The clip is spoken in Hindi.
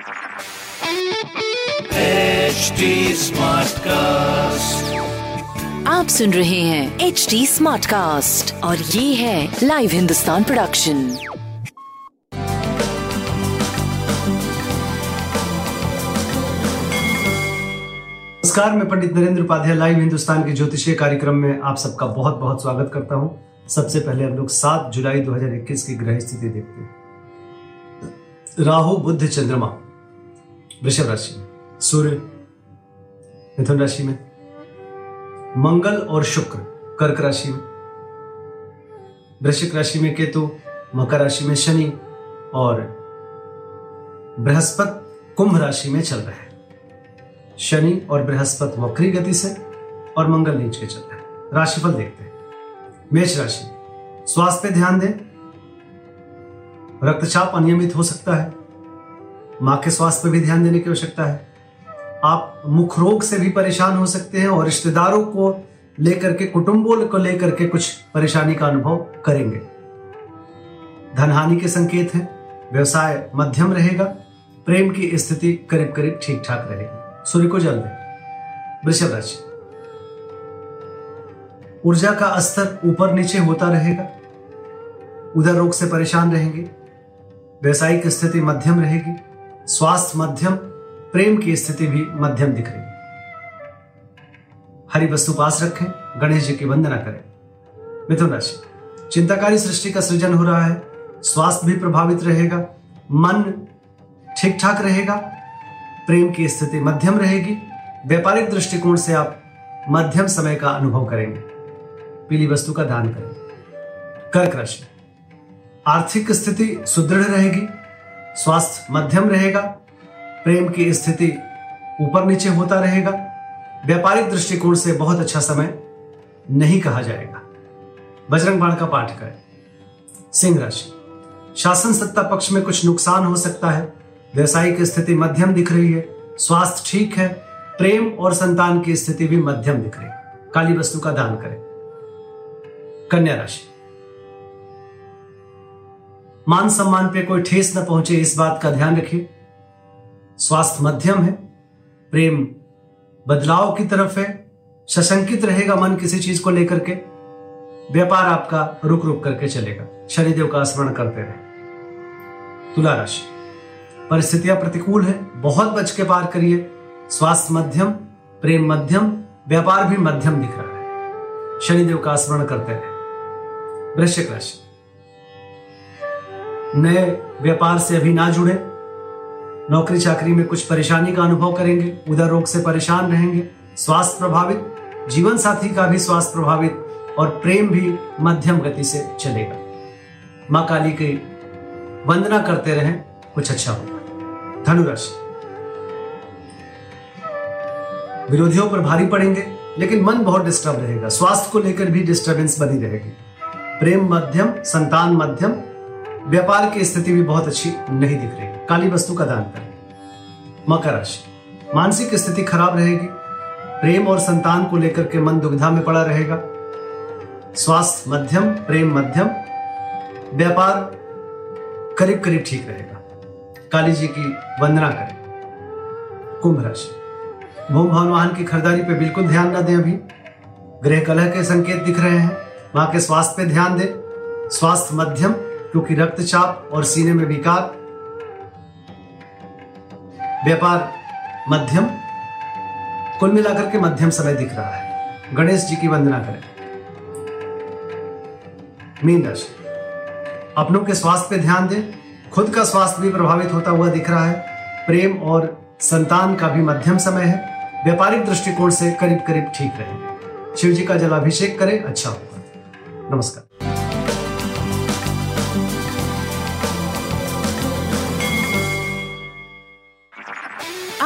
HD Smartcast. आप सुन रहे हैं एच डी स्मार्ट कास्ट और ये है लाइव हिंदुस्तान प्रोडक्शन नमस्कार मैं पंडित नरेंद्र उपाध्याय लाइव हिंदुस्तान के ज्योतिषीय कार्यक्रम में आप सबका बहुत बहुत स्वागत करता हूँ। सबसे पहले हम लोग 7 जुलाई 2021 की ग्रह स्थिति देखते हैं। राहु बुद्ध चंद्रमा। वृषभ राशि में, सूर्य, मिथुन राशि में, मंगल और शुक्र कर्क राशि में, वृश्चिक राशि में केतु, मकर राशि में शनि और बृहस्पति कुंभ राशि में चल रहे हैं। शनि और बृहस्पति वक्री गति से और मंगल नीच के चल रहे हैं। राशिफल देखते हैं। मेष राशि स्वास्थ्य पे ध्यान दें। रक्तचाप अनियमित हो सकता है। माँ के स्वास्थ्य पर भी ध्यान देने की आवश्यकता है। आप मुख रोग से भी परेशान हो सकते हैं और रिश्तेदारों को लेकर के, कुटुंबों को लेकर के कुछ परेशानी का अनुभव करेंगे। धनहानि के संकेत हैं। व्यवसाय मध्यम रहेगा। प्रेम की स्थिति करीब करीब ठीक ठाक रहेगी। सूर्य को जल दें। वृषभ राशि। ऊर्जा का स्तर ऊपर नीचे होता रहेगा। उधर रोग से परेशान रहेंगे। व्यवसायिक स्थिति मध्यम रहेगी। स्वास्थ्य मध्यम, प्रेम की स्थिति भी मध्यम दिख रही। हरी वस्तु पास रखें, गणेश जी की वंदना करें। मिथुन राशि, चिंताकारी सृष्टि का सृजन हो रहा है, स्वास्थ्य भी प्रभावित रहेगा, मन ठीक ठाक रहेगा, प्रेम की स्थिति मध्यम रहेगी, व्यापारिक दृष्टिकोण से आप मध्यम समय का अनुभव करेंगे। पीली वस्तु का दान करें। कर्क राशि, आर्थिक स्थिति सुदृढ़ रहेगी स्वास्थ्य मध्यम रहेगा, प्रेम की स्थिति ऊपर नीचे होता रहेगा, व्यापारिक दृष्टिकोण से बहुत अच्छा समय नहीं कहा जाएगा। बजरंग बाण का पाठ करें। सिंह राशि। शासन सत्ता पक्ष में कुछ नुकसान हो सकता है। व्यवसायिक स्थिति मध्यम दिख रही है। स्वास्थ्य ठीक है। प्रेम और संतान की स्थिति भी मध्यम दिख रही है। काली वस्तु का दान करें। कन्या राशि। मान सम्मान पे कोई ठेस न पहुँचे, इस बात का ध्यान रखिए। स्वास्थ्य मध्यम है, प्रेम बदलाव की तरफ़ है, सशंकित रहेगा मन किसी चीज़ को लेकर के, व्यापार आपका रुक रुक करके चलेगा, शनिदेव का स्मरण करते रहे। तुला राशि, परिस्थितियाँ प्रतिकूल है, बहुत बच के पार करिए, स्वास्थ्य मध्यम, प्रेम मध्यम, व्यापार भी मध्यम दिख रहा है, शनिदेव का स्मरण करते रहे। वृश्चिक राशि नए व्यापार से अभी ना जुड़े। नौकरी चाकरी में कुछ परेशानी का अनुभव करेंगे, उधर रोग से परेशान रहेंगे। स्वास्थ्य प्रभावित, जीवन साथी का भी स्वास्थ्य प्रभावित और प्रेम भी मध्यम गति से चलेगा। माँ काली की वंदना करते रहें, कुछ अच्छा होगा। धनुराशि। विरोधियों पर भारी पड़ेंगे, लेकिन मन बहुत डिस्टर्ब रहेगा। स्वास्थ्य को लेकर भी डिस्टर्बेंस बनी रहेगी। प्रेम मध्यम, संतान मध्यम व्यापार की स्थिति भी बहुत अच्छी नहीं दिख रही। काली वस्तु का दान करें। मकर राशि। मानसिक स्थिति खराब रहेगी। प्रेम और संतान को लेकर के मन दुविधा में पड़ा रहेगा। स्वास्थ्य मध्यम, प्रेम मध्यम। व्यापार करीब करीब ठीक रहेगा। काली जी की वंदना करें। कुंभ राशि। भूम भवन वाहन की खरीदारी पे बिल्कुल ध्यान न दें अभी। गृह कलह के संकेत दिख रहे हैं। माँ के स्वास्थ्य पे ध्यान दें। स्वास्थ्य मध्यम क्योंकि रक्तचाप और सीने में विकार, व्यापार, मध्यम, कुल मिलाकर के मध्यम समय दिख रहा है। गणेश जी की वंदना करें। मीन राशि। अपनों के स्वास्थ्य पे ध्यान दें। खुद का स्वास्थ्य भी प्रभावित होता हुआ दिख रहा है। प्रेम और संतान का भी मध्यम समय है। व्यापारिक दृष्टिकोण से करीब करीब ठीक रहे। शिव जी का जलाभिषेक करें। अच्छा होगा। नमस्कार।